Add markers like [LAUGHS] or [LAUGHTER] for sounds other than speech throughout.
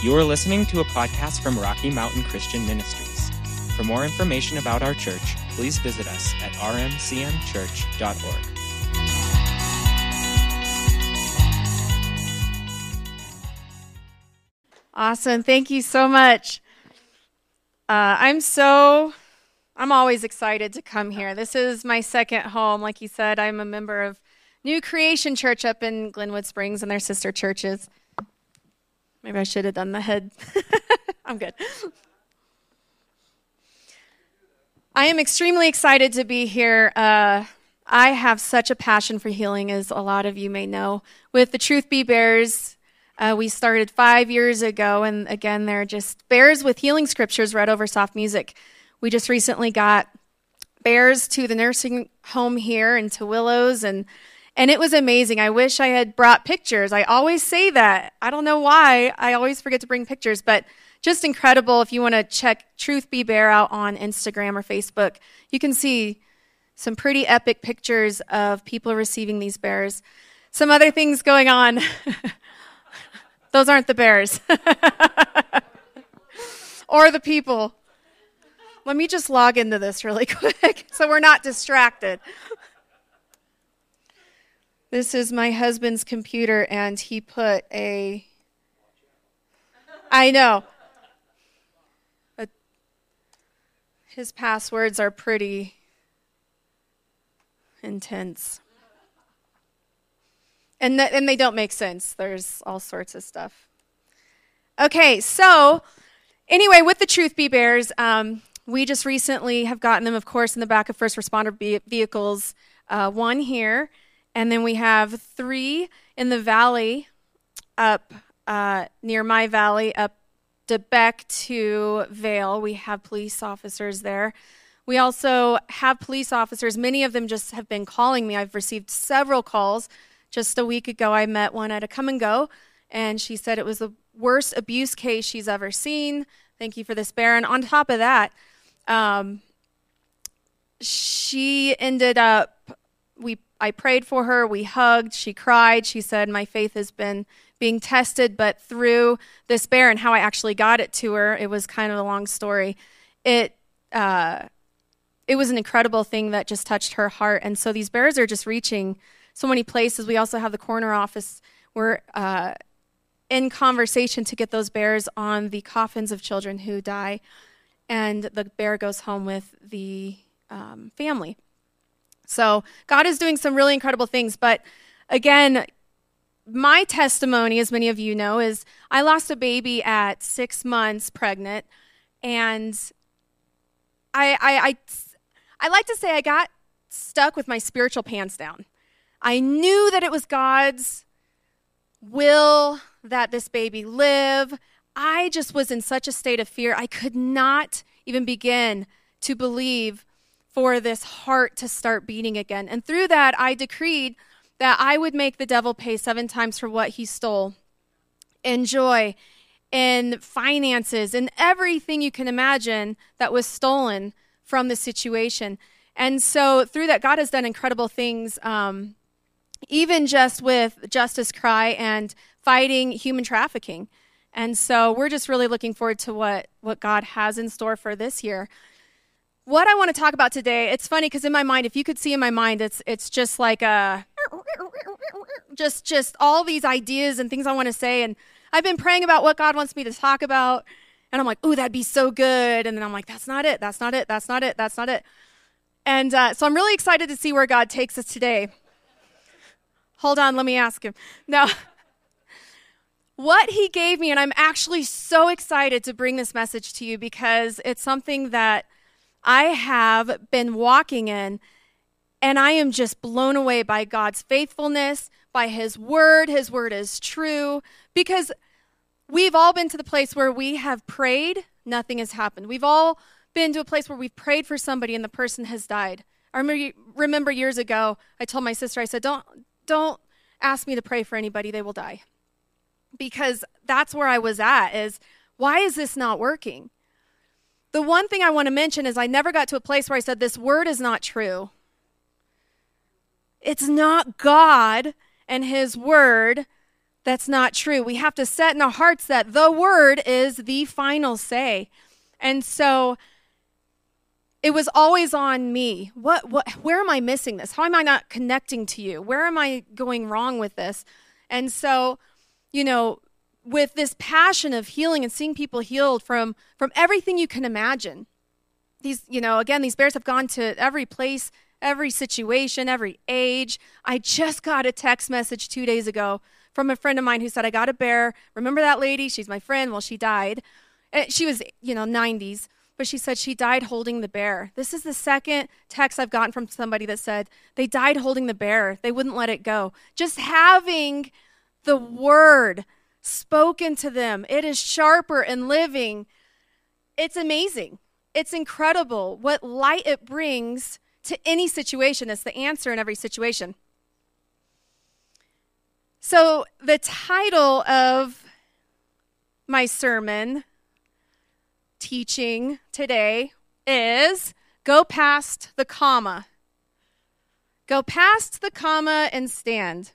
You are listening to a podcast from Rocky Mountain Christian Ministries. For more information about our church, please visit us at rmcmchurch.org. Awesome. Thank you so much. Uh, I'm so, I'm always excited to come here. This is my second home. Like you said, I'm a member of New Creation Church up in Glenwood Springs and their sister churches. Maybe I should have done the head. [LAUGHS] I'm good. I am extremely excited to be here. Uh, I have such a passion for healing, as a lot of you may know. With the Truth Be Bears, uh, we started five years ago, and again, they're just bears with healing scriptures read over soft music. We just recently got bears to the nursing home here and To Willows, and and it was amazing. I wish I had brought pictures. I always say that. I don't know why. I always forget to bring pictures, but just incredible. If you want to check Truth Be Bear out on Instagram or Facebook, you can see some pretty epic pictures of people receiving these bears. Some other things going on. [LAUGHS] Those aren't the bears. [LAUGHS] or the people. Let me just log into this really [LAUGHS] quick so we're not distracted. This is my husband's computer, and he put a. I know. But his passwords are pretty intense. And, th- and they don't make sense. There's all sorts of stuff. Okay, so anyway, with the Truth Be Bears, um, we just recently have gotten them, of course, in the back of first responder be- vehicles. Uh, one here and then we have three in the valley up uh, near my valley, up De Beque to Vail. We have police officers there. We also have police officers. Many of them just have been calling me. I've received several calls. Just a week ago, I met one at a come and go, and she said it was the worst abuse case she's ever seen. Thank you for this, Baron. On top of that, um, she ended up, we I prayed for her. We hugged. She cried. She said, My faith has been being tested, but through this bear and how I actually got it to her, it was kind of a long story. It, uh, it was an incredible thing that just touched her heart. And so these bears are just reaching so many places. We also have the coroner office. We're uh, in conversation to get those bears on the coffins of children who die. And the bear goes home with the um, family. So God is doing some really incredible things. But again, my testimony, as many of you know, is I lost a baby at six months pregnant, and I, I, I, I like to say I got stuck with my spiritual pants down. I knew that it was God's will that this baby live. I just was in such a state of fear. I could not even begin to believe for this heart to start beating again. And through that, I decreed that I would make the devil pay seven times for what he stole in joy, in finances, in everything you can imagine that was stolen from the situation. And so, through that, God has done incredible things, um, even just with Justice Cry and fighting human trafficking. And so, we're just really looking forward to what, what God has in store for this year what I want to talk about today, it's funny because in my mind, if you could see in my mind, it's it's just like a just just all these ideas and things I want to say, and I've been praying about what God wants me to talk about, and I'm like, ooh, that'd be so good, and then I'm like, that's not it, that's not it, that's not it, that's not it, and uh, so I'm really excited to see where God takes us today. Hold on, let me ask him. Now, [LAUGHS] what he gave me, and I'm actually so excited to bring this message to you because it's something that I have been walking in, and I am just blown away by God's faithfulness, by His word. His word is true because we've all been to the place where we have prayed, nothing has happened. We've all been to a place where we've prayed for somebody and the person has died. I remember, years ago, I told my sister, I said, don't, don't ask me to pray for anybody, they will die. Because that's where I was at is why is this not working? The one thing I want to mention is I never got to a place where I said, This word is not true. It's not God and His word that's not true. We have to set in our hearts that the word is the final say. And so it was always on me. What what where am I missing this? How am I not connecting to you? Where am I going wrong with this? And so, you know, with this passion of healing and seeing people healed from from everything you can imagine. These, you know, again, these bears have gone to every place, every situation, every age. I just got a text message 2 days ago from a friend of mine who said I got a bear. Remember that lady? She's my friend. Well, she died. Eh, she was, you know, 90s but she said she died holding the bear. This is the second text I've gotten from somebody that said they died holding the bear. They wouldn't let it go. Just having the word spoken to them, it is sharper and living. It's amazing. It's incredible what light it brings to any situation. It's the answer in every situation. So, the title of my sermon teaching today is go past the comma. Go past the comma and stand.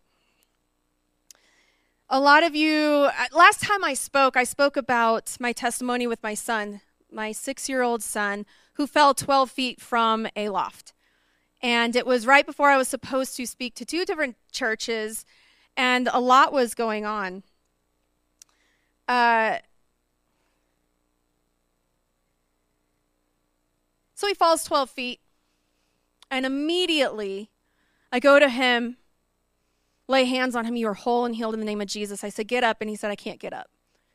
A lot of you, uh, last time I spoke, I spoke about my testimony with my son, my six year old son, who fell 12 feet from a loft. And it was right before I was supposed to speak to two different churches, and a lot was going on. Uh, So he falls 12 feet, and immediately I go to him, lay hands on him. You are whole and healed in the name of Jesus. I said, Get up. And he said, I can't get up.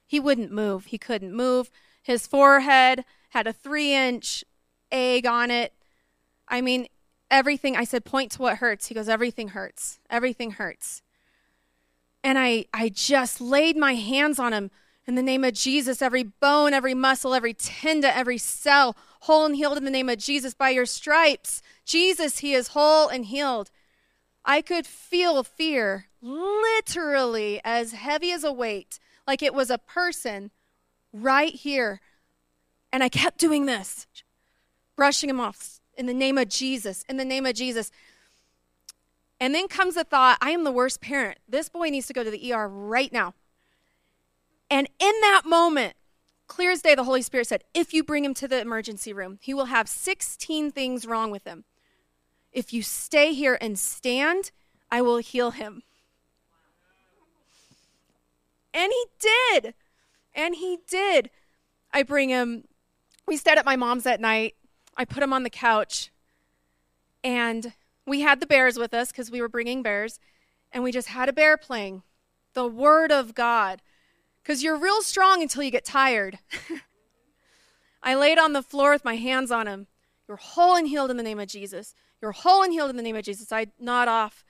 He wouldn't move. He couldn't move. His forehead had a three inch egg on it. I mean, everything. I said, Point to what hurts. He goes, Everything hurts. Everything hurts. And I, I just laid my hands on him in the name of Jesus. Every bone, every muscle, every tendon, every cell whole and healed in the name of Jesus. By your stripes, Jesus, he is whole and healed. I could feel fear literally as heavy as a weight, like it was a person right here. And I kept doing this, brushing him off in the name of Jesus, in the name of Jesus. And then comes the thought I am the worst parent. This boy needs to go to the ER right now. And in that moment, Clear as day, the Holy Spirit said, if you bring him to the emergency room, he will have 16 things wrong with him. If you stay here and stand, I will heal him. And he did. And he did. I bring him, we stayed at my mom's that night. I put him on the couch. And we had the bears with us because we were bringing bears. And we just had a bear playing the Word of God because you're real strong until you get tired. [LAUGHS] I laid on the floor with my hands on him. You're whole and healed in the name of Jesus. You're whole and healed in the name of Jesus. I'd nod off.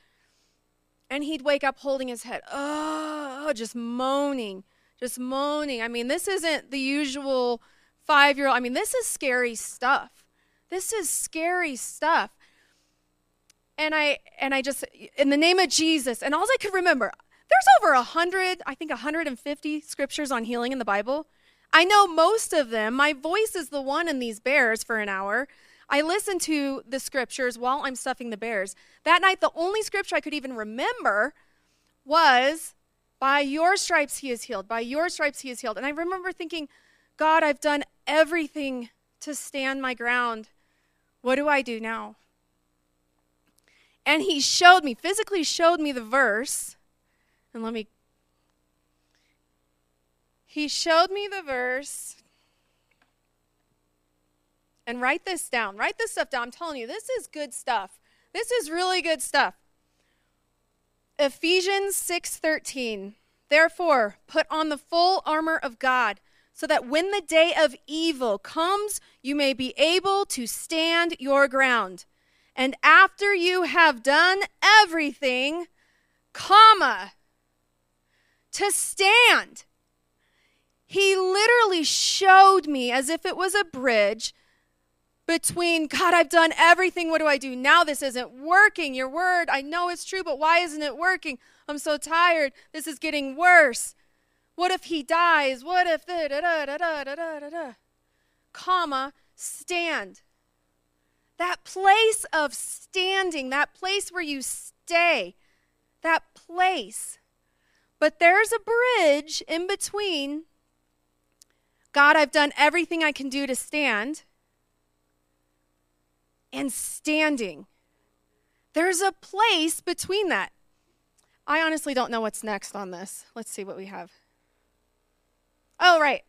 And he'd wake up holding his head. Oh, just moaning, just moaning. I mean, this isn't the usual five year old. I mean, this is scary stuff. This is scary stuff. And I and I just in the name of Jesus, and all I could remember, there's over a hundred, I think 150 scriptures on healing in the Bible. I know most of them. My voice is the one in these bears for an hour. I listen to the scriptures while I'm stuffing the bears. That night, the only scripture I could even remember was, By your stripes he is healed. By your stripes he is healed. And I remember thinking, God, I've done everything to stand my ground. What do I do now? And he showed me, physically showed me the verse and let me. He showed me the verse. And write this down. Write this stuff down. I'm telling you, this is good stuff. This is really good stuff. Ephesians 6:13. Therefore, put on the full armor of God, so that when the day of evil comes, you may be able to stand your ground. And after you have done everything, comma, to stand. He literally showed me as if it was a bridge between God, I've done everything. What do I do now? This isn't working. Your word, I know it's true, but why isn't it working? I'm so tired. This is getting worse. What if he dies? What if da da da da da da da da? Comma, stand. That place of standing, that place where you stay, that place But there's a bridge in between God, I've done everything I can do to stand, and standing. There's a place between that. I honestly don't know what's next on this. Let's see what we have. Oh, right.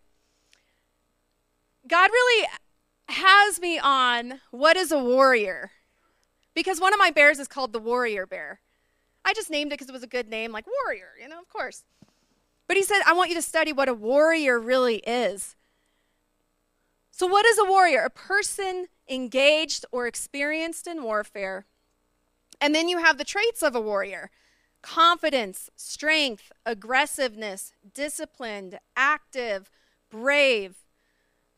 God really has me on what is a warrior. Because one of my bears is called the warrior bear. I just named it because it was a good name, like warrior, you know, of course. But he said, I want you to study what a warrior really is. So, what is a warrior? A person engaged or experienced in warfare. And then you have the traits of a warrior confidence, strength, aggressiveness, disciplined, active, brave.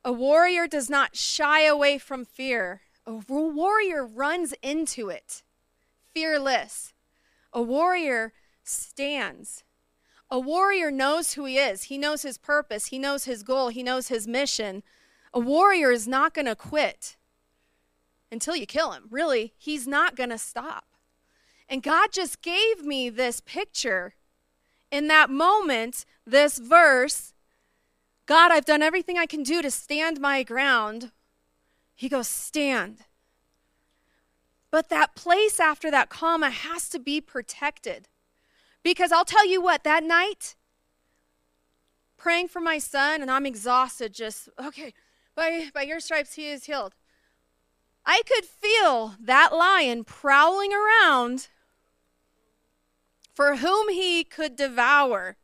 A warrior does not shy away from fear, a warrior runs into it, fearless. A warrior stands. A warrior knows who he is. He knows his purpose. He knows his goal. He knows his mission. A warrior is not going to quit until you kill him. Really, he's not going to stop. And God just gave me this picture. In that moment, this verse God, I've done everything I can do to stand my ground. He goes, Stand. But that place after that comma has to be protected. Because I'll tell you what, that night, praying for my son, and I'm exhausted, just, okay, by, by your stripes he is healed. I could feel that lion prowling around for whom he could devour.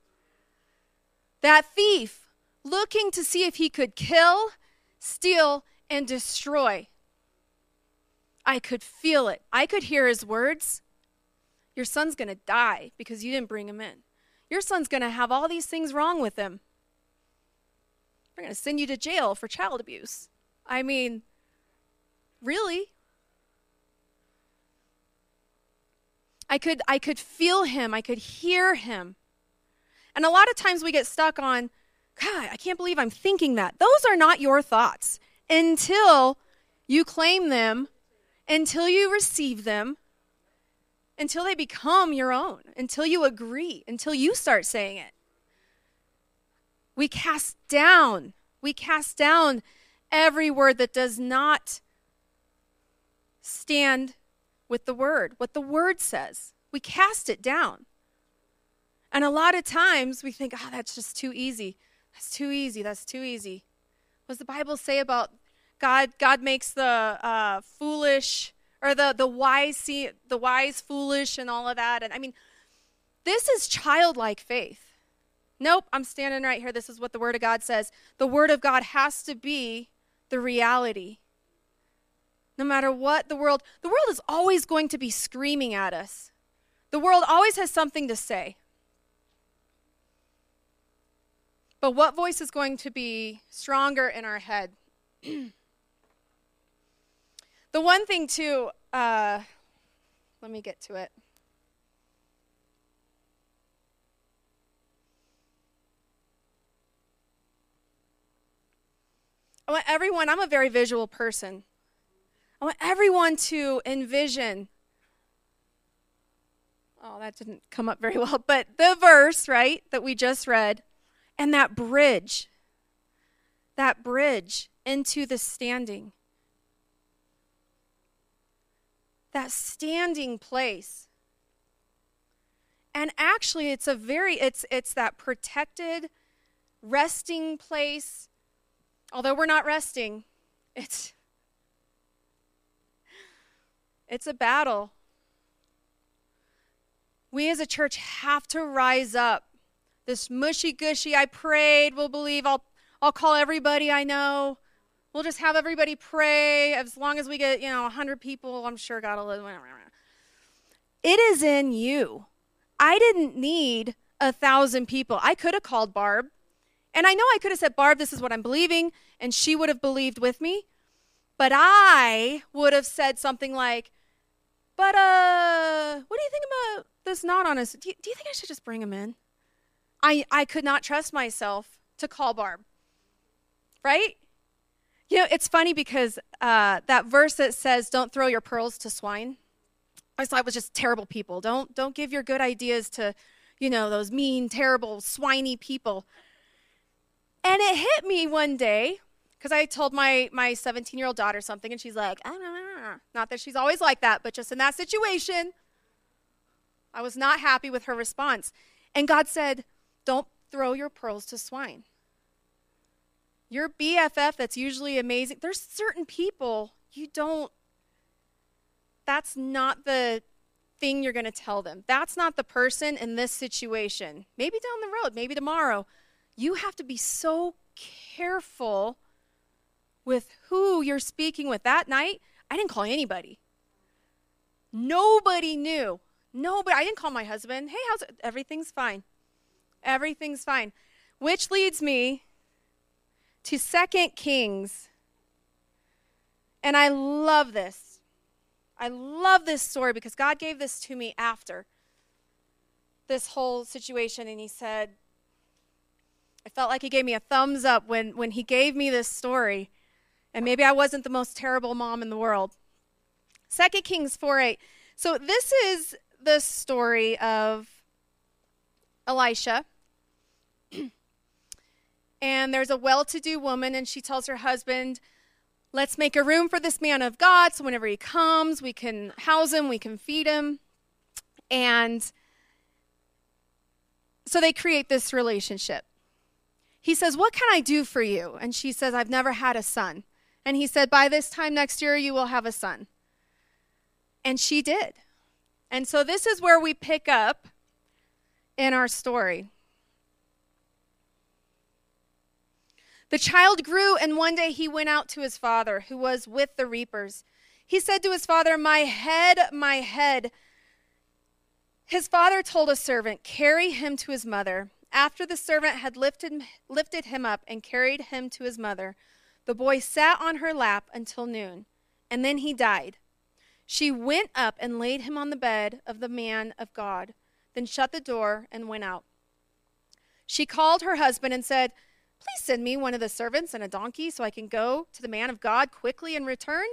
That thief looking to see if he could kill, steal, and destroy. I could feel it. I could hear his words. Your son's going to die because you didn't bring him in. Your son's going to have all these things wrong with him. We're going to send you to jail for child abuse. I mean, really? I could I could feel him. I could hear him. And a lot of times we get stuck on, God, I can't believe I'm thinking that. Those are not your thoughts until you claim them until you receive them, until they become your own, until you agree, until you start saying it. We cast down, we cast down every word that does not stand with the word, what the word says. We cast it down. And a lot of times we think, oh, that's just too easy. That's too easy. That's too easy. What does the Bible say about God God makes the uh, foolish or the the wise see the wise foolish and all of that. And I mean, this is childlike faith. Nope, I'm standing right here. This is what the Word of God says. The Word of God has to be the reality. No matter what the world, the world is always going to be screaming at us. The world always has something to say. But what voice is going to be stronger in our head? [CLEARS THROAT] The one thing, too, uh, let me get to it. I want everyone, I'm a very visual person. I want everyone to envision. Oh, that didn't come up very [LAUGHS] well, but the verse, right, that we just read, and that bridge, that bridge into the standing. that standing place. And actually it's a very it's it's that protected resting place. Although we're not resting, it's it's a battle. We as a church have to rise up. This mushy gushy, I prayed, will believe, I'll I'll call everybody I know. We'll just have everybody pray. As long as we get, you know, 100 people, I'm sure God will. It is in you. I didn't need a thousand people. I could have called Barb. And I know I could have said, Barb, this is what I'm believing. And she would have believed with me. But I would have said something like, but uh, what do you think about this not honest? Do you, do you think I should just bring him in? I, I could not trust myself to call Barb. Right? You know, it's funny because uh, that verse that says, "Don't throw your pearls to swine," I thought it was just terrible people. Don't don't give your good ideas to you know, those mean, terrible, swiny people. And it hit me one day because I told my my 17 year old daughter something, and she's like, I don't nah. Not that she's always like that, but just in that situation, I was not happy with her response. And God said, Don't throw your pearls to swine. Your BFF that's usually amazing, there's certain people you don't, that's not the thing you're going to tell them. That's not the person in this situation. Maybe down the road, maybe tomorrow. You have to be so careful with who you're speaking with. That night, I didn't call anybody. Nobody knew. Nobody. I didn't call my husband. Hey, how's it? Everything's fine. Everything's fine. Which leads me to Second Kings. And I love this. I love this story because God gave this to me after this whole situation. And He said, I felt like He gave me a thumbs up when, when He gave me this story. And maybe I wasn't the most terrible mom in the world. Second Kings 4 8. So this is the story of Elisha. [CLEARS THROAT] and there's a well to do woman, and she tells her husband, Let's make a room for this man of God so whenever he comes, we can house him, we can feed him. And so they create this relationship. He says, What can I do for you? And she says, I've never had a son. And he said, By this time next year, you will have a son. And she did. And so this is where we pick up in our story. The child grew, and one day he went out to his father, who was with the reapers. He said to his father, My head, my head. His father told a servant, Carry him to his mother. After the servant had lifted, lifted him up and carried him to his mother, the boy sat on her lap until noon, and then he died. She went up and laid him on the bed of the man of God, then shut the door and went out. She called her husband and said, Please send me one of the servants and a donkey so I can go to the man of God quickly and return.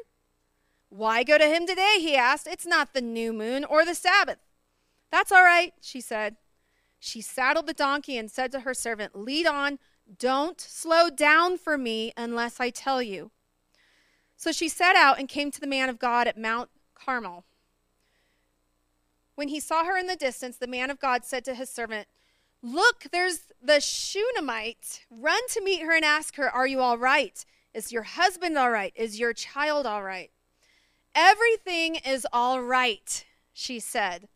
Why go to him today? He asked. It's not the new moon or the Sabbath. That's all right, she said. She saddled the donkey and said to her servant, Lead on. Don't slow down for me unless I tell you. So she set out and came to the man of God at Mount Carmel. When he saw her in the distance, the man of God said to his servant, Look, there's the Shunammite. Run to meet her and ask her, Are you all right? Is your husband all right? Is your child all right? Everything is all right, she said.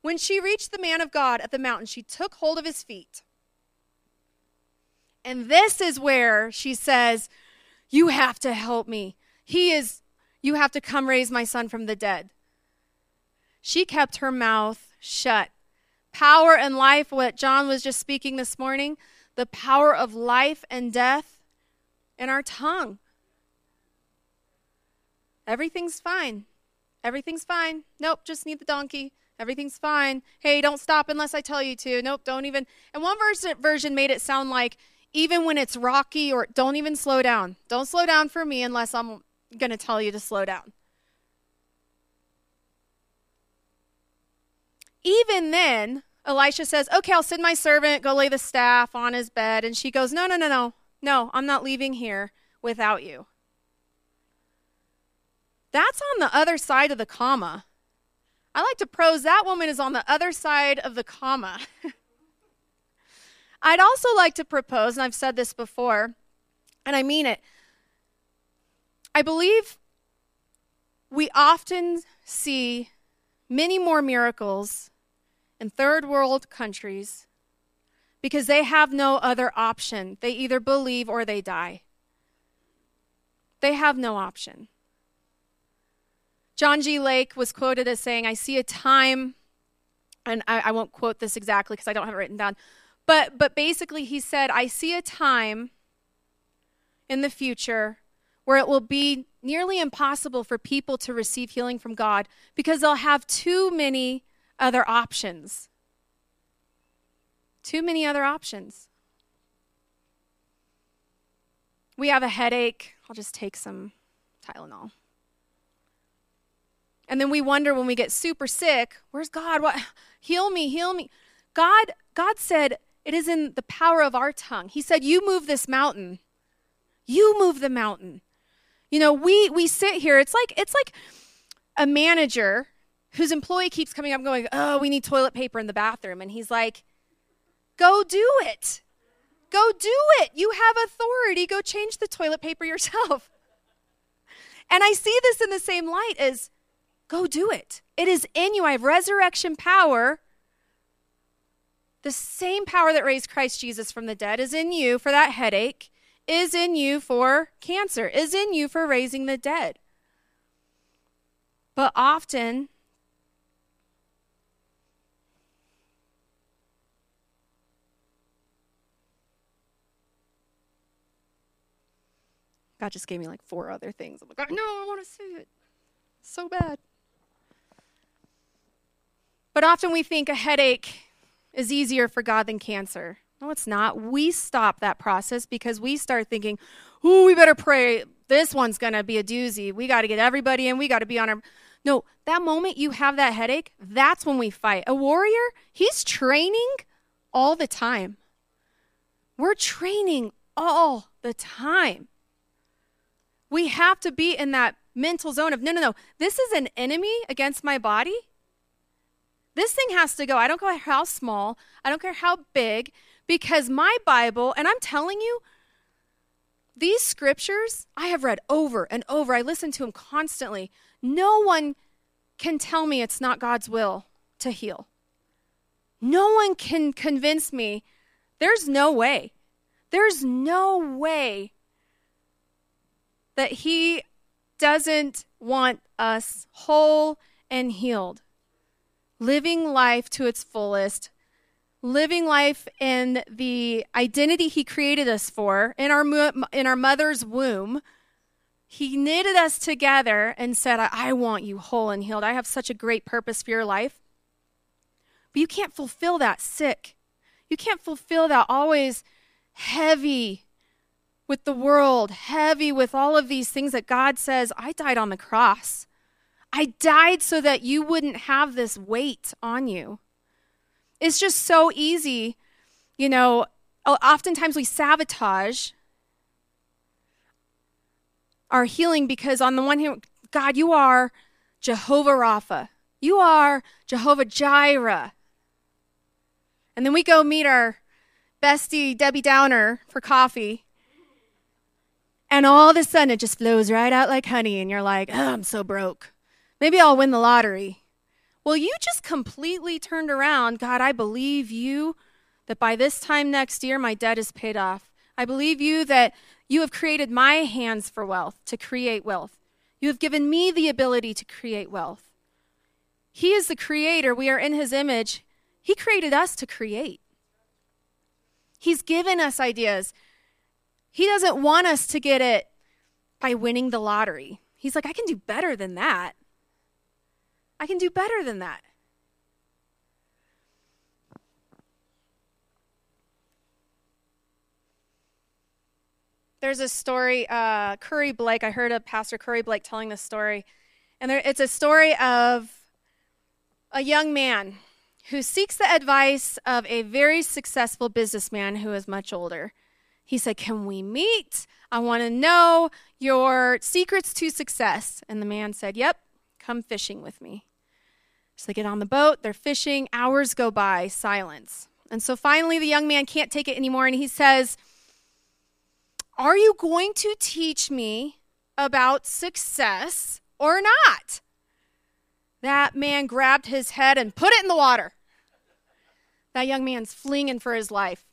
When she reached the man of God at the mountain, she took hold of his feet. And this is where she says, You have to help me. He is, you have to come raise my son from the dead. She kept her mouth shut power and life, what John was just speaking this morning, the power of life and death in our tongue. Everything's fine. Everything's fine. Nope, just need the donkey. Everything's fine. Hey, don't stop unless I tell you to. Nope, don't even. And one version, made it sound like even when it's rocky or don't even slow down. Don't slow down for me unless I'm going to tell you to slow down. Even then, Elisha says, Okay, I'll send my servant, go lay the staff on his bed. And she goes, No, no, no, no. No, I'm not leaving here without you. That's on the other side of the comma. I like to prose that woman is on the other side of the comma. [LAUGHS] I'd also like to propose, and I've said this before, and I mean it. I believe we often see many more miracles in third world countries because they have no other option. They either believe or they die. They have no option. John G. Lake was quoted as saying, I see a time, and I, I won't quote this exactly because I don't have it written down, but, but basically he said, I see a time in the future where it will be nearly impossible for people to receive healing from God because they'll have too many other options. Too many other options. We have a headache. I'll just take some Tylenol. And then we wonder when we get super sick, where's God? What heal me, heal me. God, God said, it is in the power of our tongue. He said, You move this mountain. You move the mountain. You know, we we sit here. It's like it's like a manager whose employee keeps coming up going, "Oh, we need toilet paper in the bathroom." And he's like, "Go do it. Go do it. You have authority. Go change the toilet paper yourself." [LAUGHS] And I see this in the same light as go do it. It is in you. I have resurrection power the same power that raised Christ Jesus from the dead is in you for that headache, is in you for cancer, is in you for raising the dead. But often, God just gave me like four other things. I'm like, no, I want to say it so bad. But often we think a headache is easier for God than cancer. No, it's not. We stop that process because we start thinking, ooh, we better pray. This one's going to be a doozy. We got to get everybody in. We got to be on our. No, that moment you have that headache, that's when we fight. A warrior, he's training all the time. We're training all the time. We have to be in that mental zone of no, no, no, this is an enemy against my body. This thing has to go. I don't care how small, I don't care how big, because my Bible, and I'm telling you, these scriptures I have read over and over. I listen to them constantly. No one can tell me it's not God's will to heal. No one can convince me there's no way. There's no way that He doesn't want us whole and healed living life to its fullest, living life in the identity he created us for in our in our mother's womb. He knitted us together and said, I, I want you whole and healed. I have such a great purpose for your life. But you can't fulfill that sick. You can't fulfill that always heavy with the world, heavy with all of these things that God says, I died on the cross. I died so that you wouldn't have this weight on you. It's just so easy. You know, oftentimes we sabotage our healing because, on the one hand, God, you are Jehovah Rapha, you are Jehovah Jireh. And then we go meet our bestie, Debbie Downer, for coffee. And all of a sudden, it just flows right out like honey. And you're like, oh, I'm so broke. Maybe I'll win the lottery. Well, you just completely turned around. God, I believe you that by this time next year, my debt is paid off. I believe you that you have created my hands for wealth, to create wealth. You have given me the ability to create wealth. He is the creator. We are in his image. He created us to create. He's given us ideas. He doesn't want us to get it by winning the lottery. He's like, I can do better than that. I can do better than that. There's a story, uh, Curry Blake. I heard a Pastor Curry Blake telling this story. And there, it's a story of a young man who seeks the advice of a very successful businessman who is much older. He said, Can we meet? I want to know your secrets to success. And the man said, Yep, come fishing with me. So they get on the boat, they're fishing, hours go by, silence. And so finally, the young man can't take it anymore and he says, Are you going to teach me about success or not? That man grabbed his head and put it in the water. That young man's flinging for his life.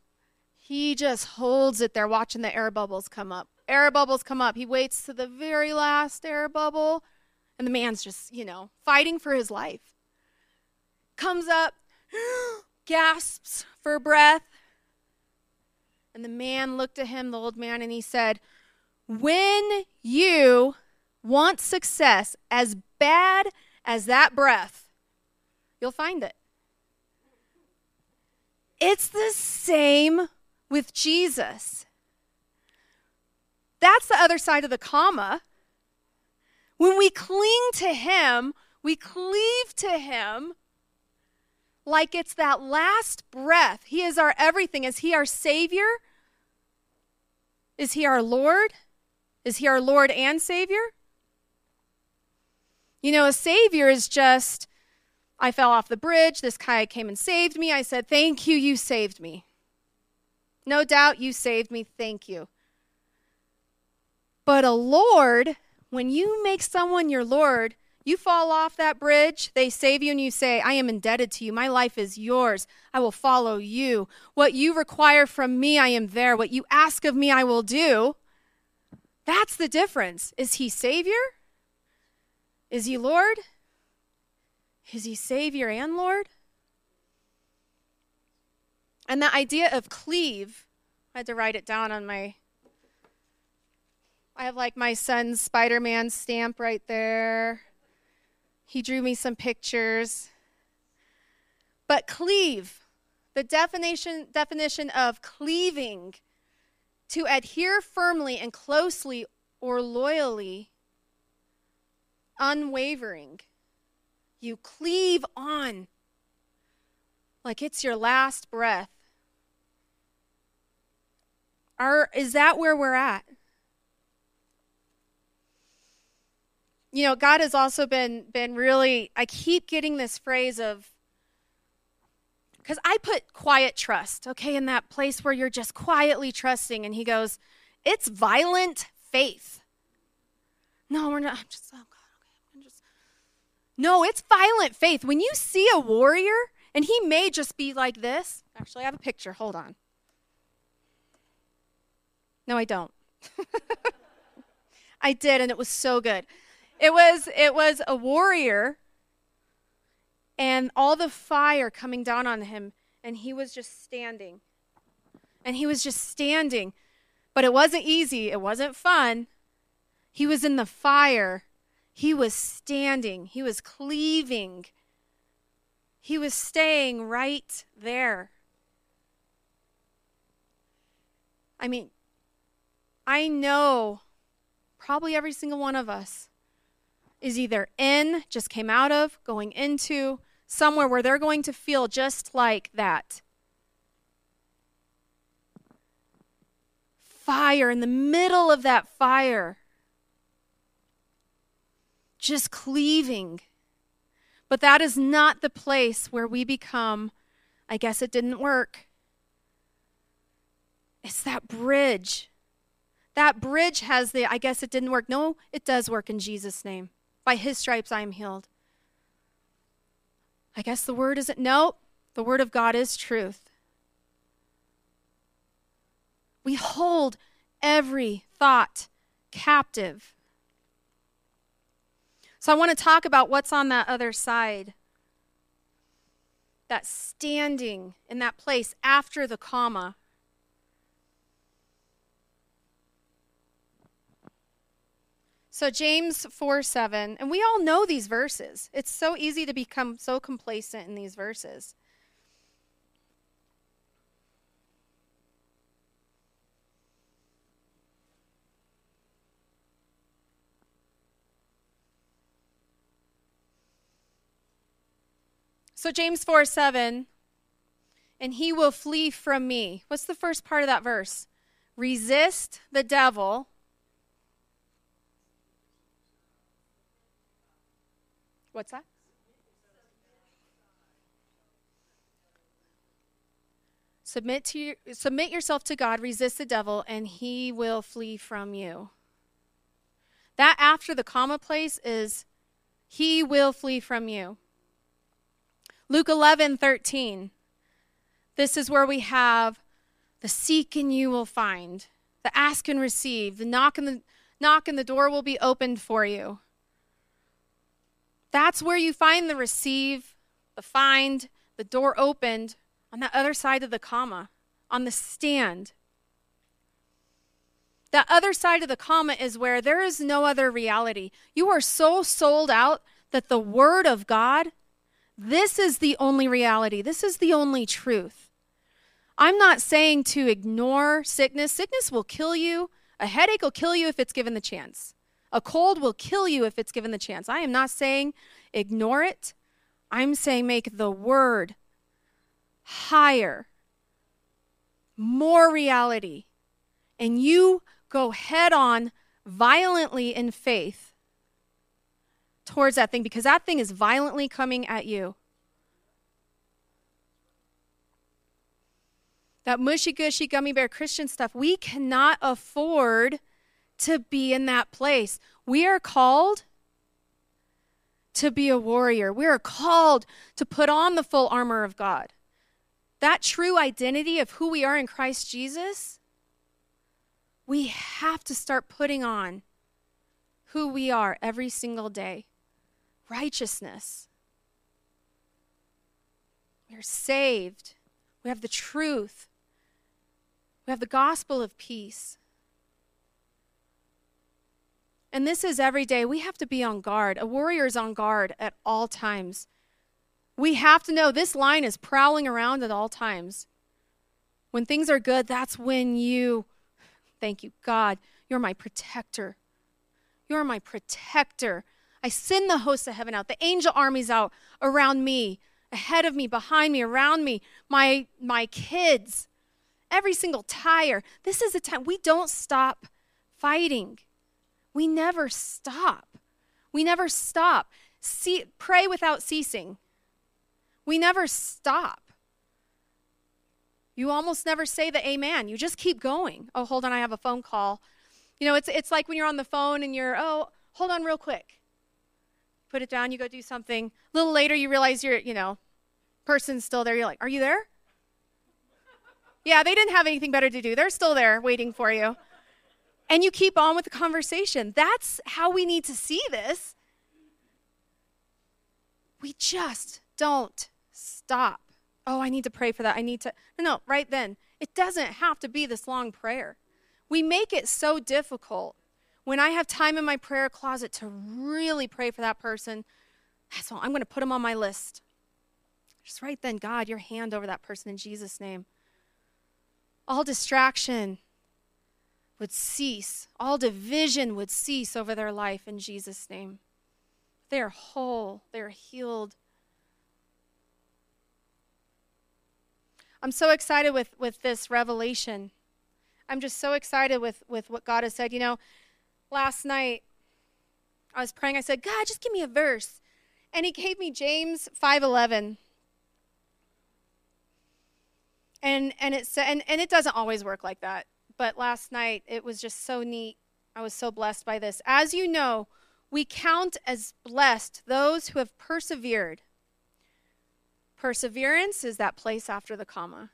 He just holds it there, watching the air bubbles come up. Air bubbles come up. He waits to the very last air bubble, and the man's just, you know, fighting for his life comes up, [GASPS] gasps for breath. And the man looked at him, the old man, and he said, When you want success as bad as that breath, you'll find it. It's the same with Jesus. That's the other side of the comma. When we cling to Him, we cleave to Him, like it's that last breath. He is our everything. Is He our Savior? Is He our Lord? Is He our Lord and Savior? You know, a Savior is just, I fell off the bridge. This guy came and saved me. I said, Thank you, you saved me. No doubt you saved me. Thank you. But a Lord, when you make someone your Lord, you fall off that bridge, they save you, and you say, I am indebted to you. My life is yours. I will follow you. What you require from me, I am there. What you ask of me, I will do. That's the difference. Is he Savior? Is he Lord? Is he Savior and Lord? And the idea of cleave, I had to write it down on my. I have like my son's Spider Man stamp right there. He drew me some pictures. But cleave, the definition, definition of cleaving, to adhere firmly and closely or loyally, unwavering. You cleave on like it's your last breath. Are, is that where we're at? You know, God has also been been really I keep getting this phrase of cuz I put quiet trust, okay, in that place where you're just quietly trusting and he goes, "It's violent faith." No, we're not. I'm just oh God, okay. I'm just No, it's violent faith. When you see a warrior and he may just be like this. Actually, I have a picture. Hold on. No, I don't. [LAUGHS] I did and it was so good. It was it was a warrior and all the fire coming down on him and he was just standing. And he was just standing. But it wasn't easy. It wasn't fun. He was in the fire. He was standing. He was cleaving. He was staying right there. I mean, I know probably every single one of us is either in, just came out of, going into, somewhere where they're going to feel just like that. Fire, in the middle of that fire, just cleaving. But that is not the place where we become, I guess it didn't work. It's that bridge. That bridge has the, I guess it didn't work. No, it does work in Jesus' name. By his stripes I am healed. I guess the word isn't, no, the word of God is truth. We hold every thought captive. So I want to talk about what's on that other side. That standing in that place after the comma. So, James 4 7, and we all know these verses. It's so easy to become so complacent in these verses. So, James 4 7, and he will flee from me. What's the first part of that verse? Resist the devil What's that? Submit to your, submit yourself to God, resist the devil, and he will flee from you. That after the comma place is he will flee from you. Luke 11, 13. This is where we have the seek and you will find, the ask and receive, the knock and the knock and the door will be opened for you. That's where you find the receive, the find, the door opened on the other side of the comma, on the stand. The other side of the comma is where there is no other reality. You are so sold out that the Word of God, this is the only reality. This is the only truth. I'm not saying to ignore sickness. Sickness will kill you. A headache will kill you if it's given the chance. A cold will kill you if it's given the chance. I am not saying ignore it. I'm saying make the word higher, more reality, and you go head on violently in faith towards that thing because that thing is violently coming at you. That mushy gushy gummy bear Christian stuff, we cannot afford to be in that place. We are called to be a warrior. We are called to put on the full armor of God. That true identity of who we are in Christ Jesus, we have to start putting on who we are every single day righteousness. We are saved. We have the truth. We have the gospel of peace. And this is every day. We have to be on guard. A warrior is on guard at all times. We have to know this line is prowling around at all times. When things are good, that's when you, thank you, God, you're my protector. You're my protector. I send the hosts of heaven out, the angel armies out around me, ahead of me, behind me, around me, my, my kids, every single tire. This is a time we don't stop fighting. We never stop. We never stop. See, pray without ceasing. We never stop. You almost never say the amen. You just keep going. Oh, hold on, I have a phone call. You know, it's it's like when you're on the phone and you're, oh, hold on real quick. Put it down, you go do something. A little later you realize you're, you know, person's still there. You're like, "Are you there?" yeah, they didn't have anything better to do. They're still there waiting for you and you keep on with the conversation. That's how we need to see this. We just don't stop. Oh, I need to pray for that. I need to. No, no, right then. It doesn't have to be this long prayer. We make it so difficult. When I have time in my prayer closet to really pray for that person, that's all. I'm going to put them on my list. Just right then, God, your hand over that person in Jesus' name. All distraction, would cease, all division would cease over their life in Jesus' name. They are whole, they are healed. I'm so excited with, with this revelation. I'm just so excited with, with what God has said. You know, last night I was praying, I said, God, just give me a verse. And he gave me James 5:11. And and it said and, and it doesn't always work like that but last night it was just so neat. I was so blessed by this. As you know, we count as blessed those who have persevered. Perseverance is that place after the comma.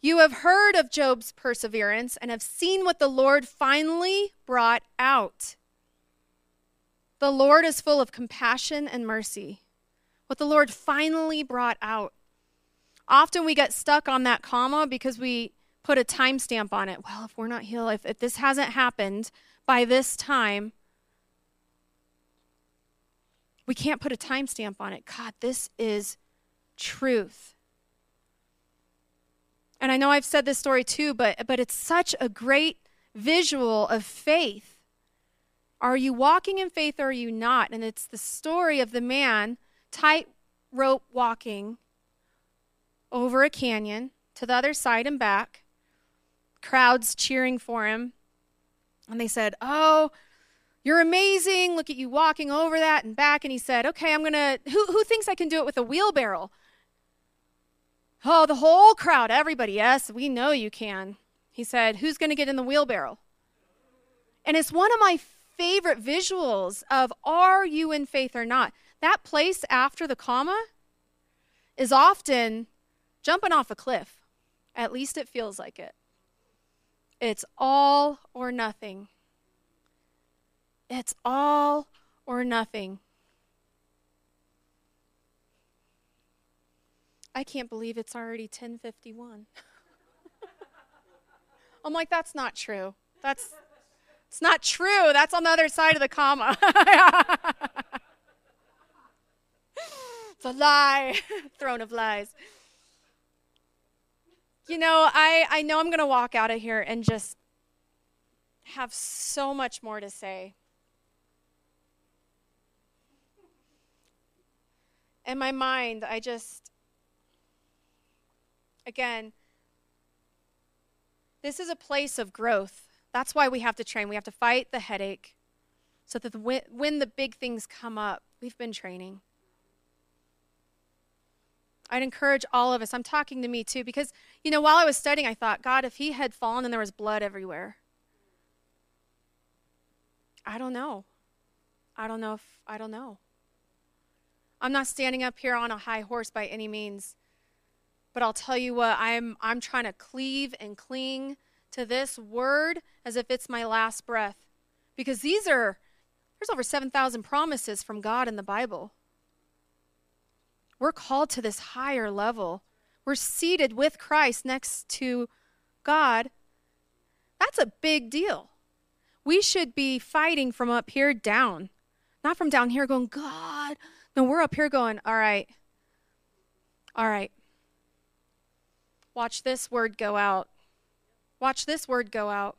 You have heard of Job's perseverance and have seen what the Lord finally brought out. The Lord is full of compassion and mercy. What the Lord finally brought out. Often we get stuck on that comma because we put a timestamp on it. Well, if we're not healed, if, if this hasn't happened by this time, we can't put a timestamp on it. God, this is truth. And I know I've said this story too, but, but it's such a great visual of faith. Are you walking in faith or are you not? And it's the story of the man tightrope walking over a canyon to the other side and back crowds cheering for him. And they said, Oh, you're amazing. Look at you walking over that and back. And he said, Okay, I'm going to, who, who thinks I can do it with a wheelbarrow? Oh, the whole crowd, everybody. Yes, we know you can. He said, Who's going to get in the wheelbarrow? And it's one of my favorite visuals of are you in faith or not? That place after the comma is often jumping off a cliff. At least it feels like it. It's all or nothing. It's all or nothing. I can't believe it's already 1051. [LAUGHS] I'm like, that's not true. That's it's not true. That's on the other side of the comma. [LAUGHS] it's a lie. [LAUGHS] Throne of lies you know, I, I know I'm going to walk out of here and just have so much more to say. In my mind, I just, Again, this is a place of growth. That's why we have to train. We have to fight the headache so that the, when the big things come up, we've been training. I'd encourage all of us. I'm talking to me too because, you know, while I was studying, I thought, God, if he had fallen and there was blood everywhere, I don't know. I don't know if, I don't know. I'm not standing up here on a high horse by any means. But I'll tell you what, I'm I'm trying to cleave and cling to this word as if it's my last breath. Because these are there's over 7,000 promises from God in the Bible. We're called to this higher level. We're seated with Christ next to God. That's a big deal. We should be fighting from up here down, not from down here going, God. No, we're up here going, all right, all right. Watch this word go out. Watch this word go out.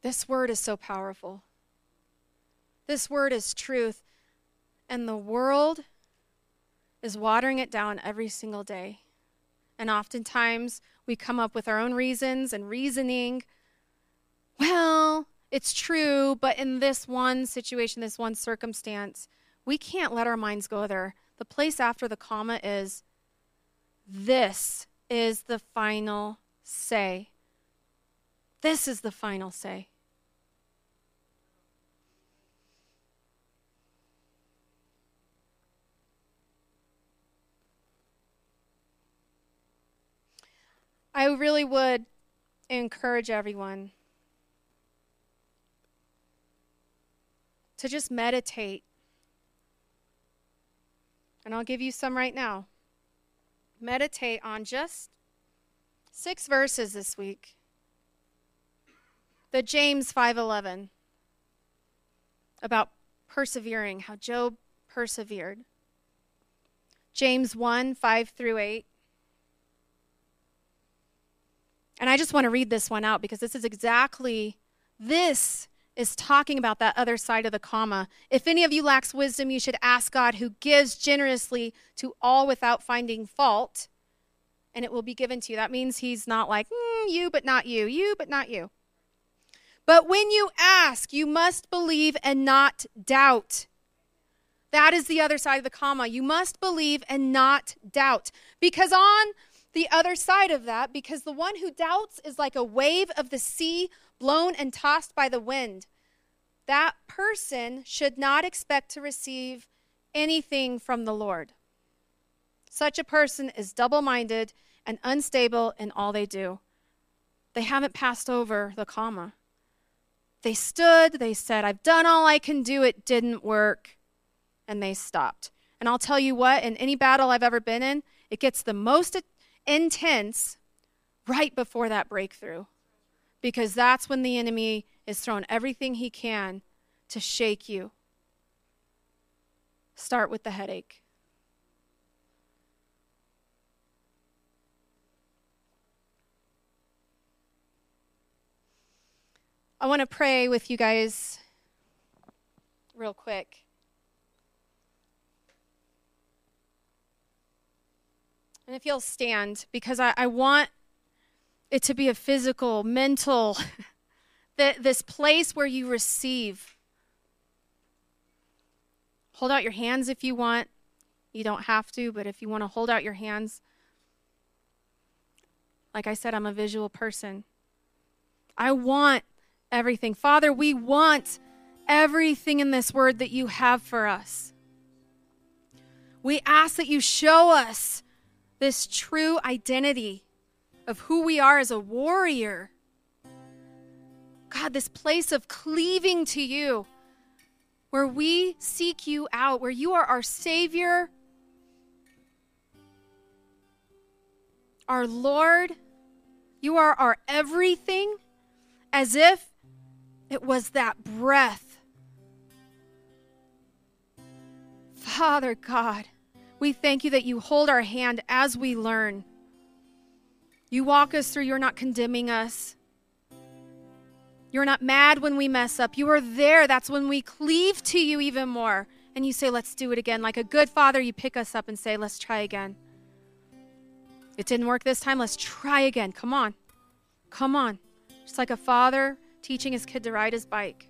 This word is so powerful. This word is truth. And the world is watering it down every single day. And oftentimes we come up with our own reasons and reasoning. Well, it's true, but in this one situation, this one circumstance, we can't let our minds go there. The place after the comma is this is the final say. This is the final say. I really would encourage everyone to just meditate and I'll give you some right now. Meditate on just six verses this week. The James 5:11 about persevering, how Job persevered. James 1 5 through 8. And I just want to read this one out because this is exactly this is talking about that other side of the comma. If any of you lacks wisdom, you should ask God, who gives generously to all without finding fault, and it will be given to you. That means He's not like, mm, you, but not you, you, but not you. But when you ask, you must believe and not doubt. That is the other side of the comma. You must believe and not doubt. Because on the other side of that, because the one who doubts is like a wave of the sea blown and tossed by the wind. That person should not expect to receive anything from the Lord. Such a person is double minded and unstable in all they do. They haven't passed over the comma. They stood, they said, I've done all I can do, it didn't work, and they stopped. And I'll tell you what, in any battle I've ever been in, it gets the most intense right before that breakthrough because that's when the enemy is throwing everything he can to shake you. Start with the headache. I want to pray with you guys real quick. And if you'll stand, because I, I want it to be a physical, mental, [LAUGHS] that this place where you receive. Hold out your hands if you want. You don't have to, but if you want to hold out your hands, like I said, I'm a visual person. I want everything. Father, we want everything in this word that you have for us. We ask that you show us this true identity of who we are as a warrior. God, this place of cleaving to you, where we seek you out, where you are our Savior, our Lord, you are our everything, as if it was that breath. Father God, we thank you that you hold our hand as we learn. You walk us through, you're not condemning us. You're not mad when we mess up. You are there. That's when we cleave to you even more and you say, Let's do it again. Like a good father, you pick us up and say, Let's try again. It didn't work this time. Let's try again. Come on. Come on. Just like a father teaching his kid to ride his bike.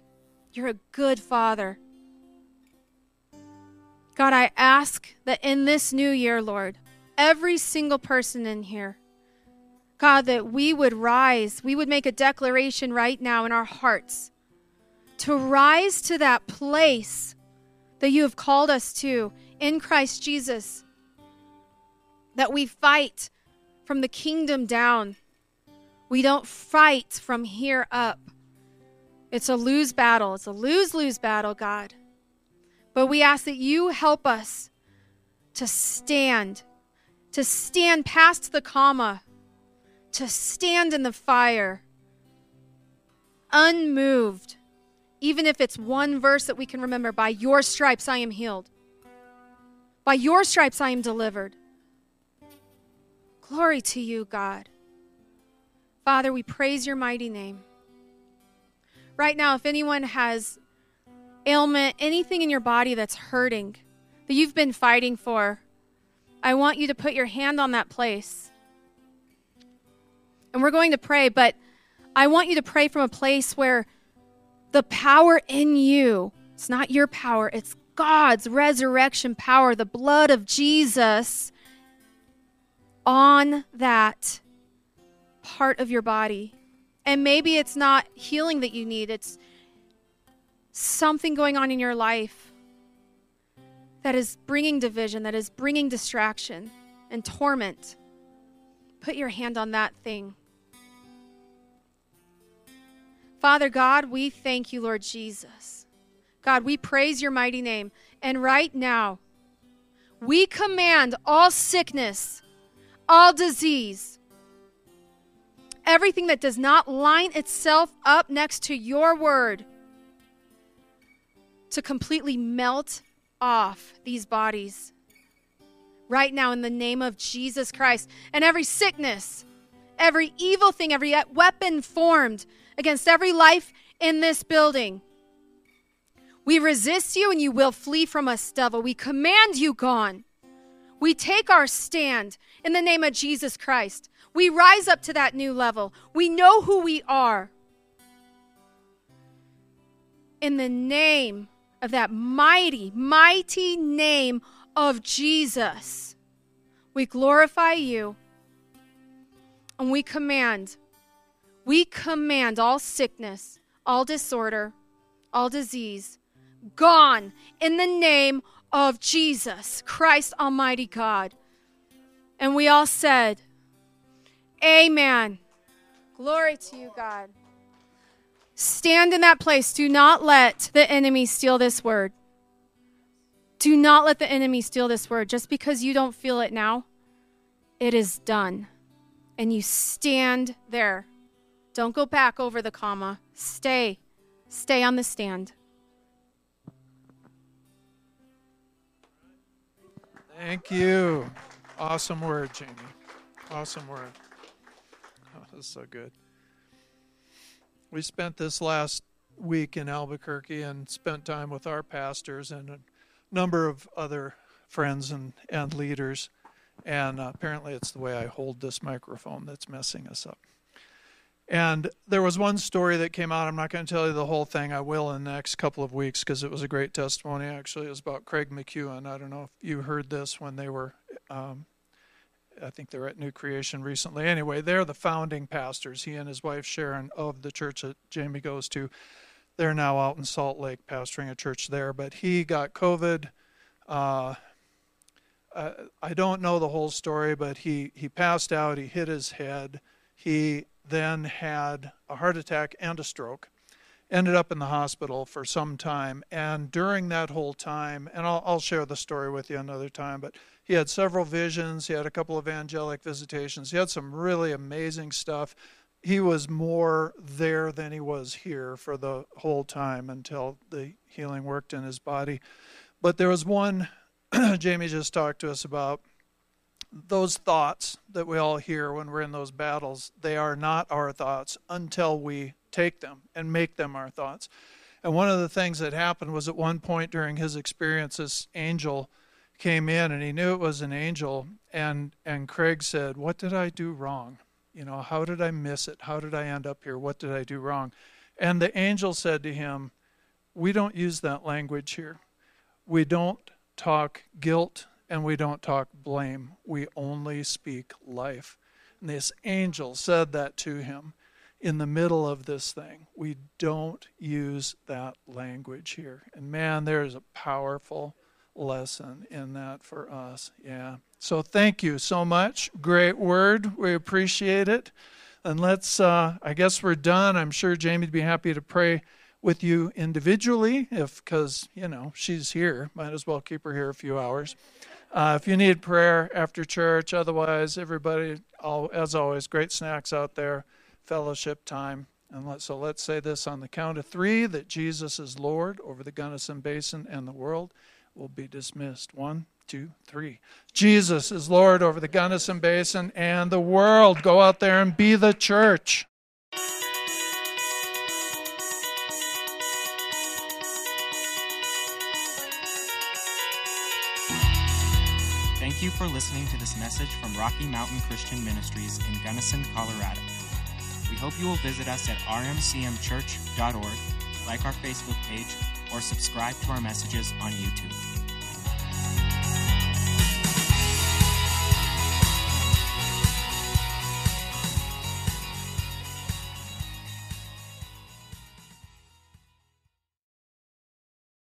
You're a good father. God, I ask that in this new year, Lord, every single person in here, God, that we would rise, we would make a declaration right now in our hearts to rise to that place that you have called us to in Christ Jesus. That we fight from the kingdom down. We don't fight from here up. It's a lose battle. It's a lose lose battle, God. But we ask that you help us to stand, to stand past the comma, to stand in the fire, unmoved, even if it's one verse that we can remember by your stripes I am healed, by your stripes I am delivered. Glory to you, God. Father, we praise your mighty name. Right now, if anyone has ailment, anything in your body that's hurting, that you've been fighting for, I want you to put your hand on that place. And we're going to pray, but I want you to pray from a place where the power in you, it's not your power, it's God's resurrection power, the blood of Jesus on that part of your body. And maybe it's not healing that you need, it's something going on in your life that is bringing division, that is bringing distraction and torment. Put your hand on that thing. Father God, we thank you, Lord Jesus. God, we praise your mighty name. And right now, we command all sickness, all disease, everything that does not line itself up next to your word to completely melt off these bodies right now in the name of Jesus Christ. And every sickness, every evil thing, every weapon formed against every life in this building. We resist you and you will flee from us, devil. We command you gone. We take our stand in the name of Jesus Christ. We rise up to that new level. We know who we are. In the name of that mighty, mighty name of Jesus, we glorify you and we command we command all sickness, all disorder, all disease gone in the name of Jesus, Christ Almighty God. And we all said, Amen. Glory to you, God. Stand in that place. Do not let the enemy steal this word. Do not let the enemy steal this word. Just because you don't feel it now, it is done. And you stand there don't go back over the comma. Stay. Stay on the stand. Thank you. Awesome word, Jamie. Awesome word. Oh, that's so good. We spent this last week in Albuquerque and spent time with our pastors and a number of other friends and, and leaders. And uh, apparently, it's the way I hold this microphone that's messing us up. And there was one story that came out. I'm not going to tell you the whole thing. I will in the next couple of weeks because it was a great testimony. Actually, it was about Craig McEwen. I don't know if you heard this when they were, um, I think they're at New Creation recently. Anyway, they're the founding pastors. He and his wife Sharon of the church that Jamie goes to. They're now out in Salt Lake pastoring a church there. But he got COVID. Uh, I don't know the whole story, but he, he passed out. He hit his head. He then had a heart attack and a stroke. Ended up in the hospital for some time. And during that whole time, and I'll, I'll share the story with you another time, but he had several visions. He had a couple of angelic visitations. He had some really amazing stuff. He was more there than he was here for the whole time until the healing worked in his body. But there was one [CLEARS THROAT] Jamie just talked to us about those thoughts that we all hear when we're in those battles, they are not our thoughts until we take them and make them our thoughts. And one of the things that happened was at one point during his experience, this angel came in and he knew it was an angel. And, and Craig said, What did I do wrong? You know, how did I miss it? How did I end up here? What did I do wrong? And the angel said to him, We don't use that language here. We don't talk guilt and we don't talk blame. We only speak life. And this angel said that to him in the middle of this thing. We don't use that language here. And man, there's a powerful lesson in that for us. Yeah. So thank you so much. Great word. We appreciate it. And let's, uh, I guess we're done. I'm sure Jamie'd be happy to pray with you individually if, because, you know, she's here. Might as well keep her here a few hours. Uh, if you need prayer after church, otherwise, everybody, all, as always, great snacks out there fellowship time. And let, so let's say this on the count of three that Jesus is Lord over the Gunnison Basin and the world will be dismissed. One, two, three. Jesus is Lord over the Gunnison Basin and the world. Go out there and be the church. Thank you for listening to this message from Rocky Mountain Christian Ministries in Gunnison, Colorado. We hope you will visit us at rmcmchurch.org, like our Facebook page, or subscribe to our messages on YouTube.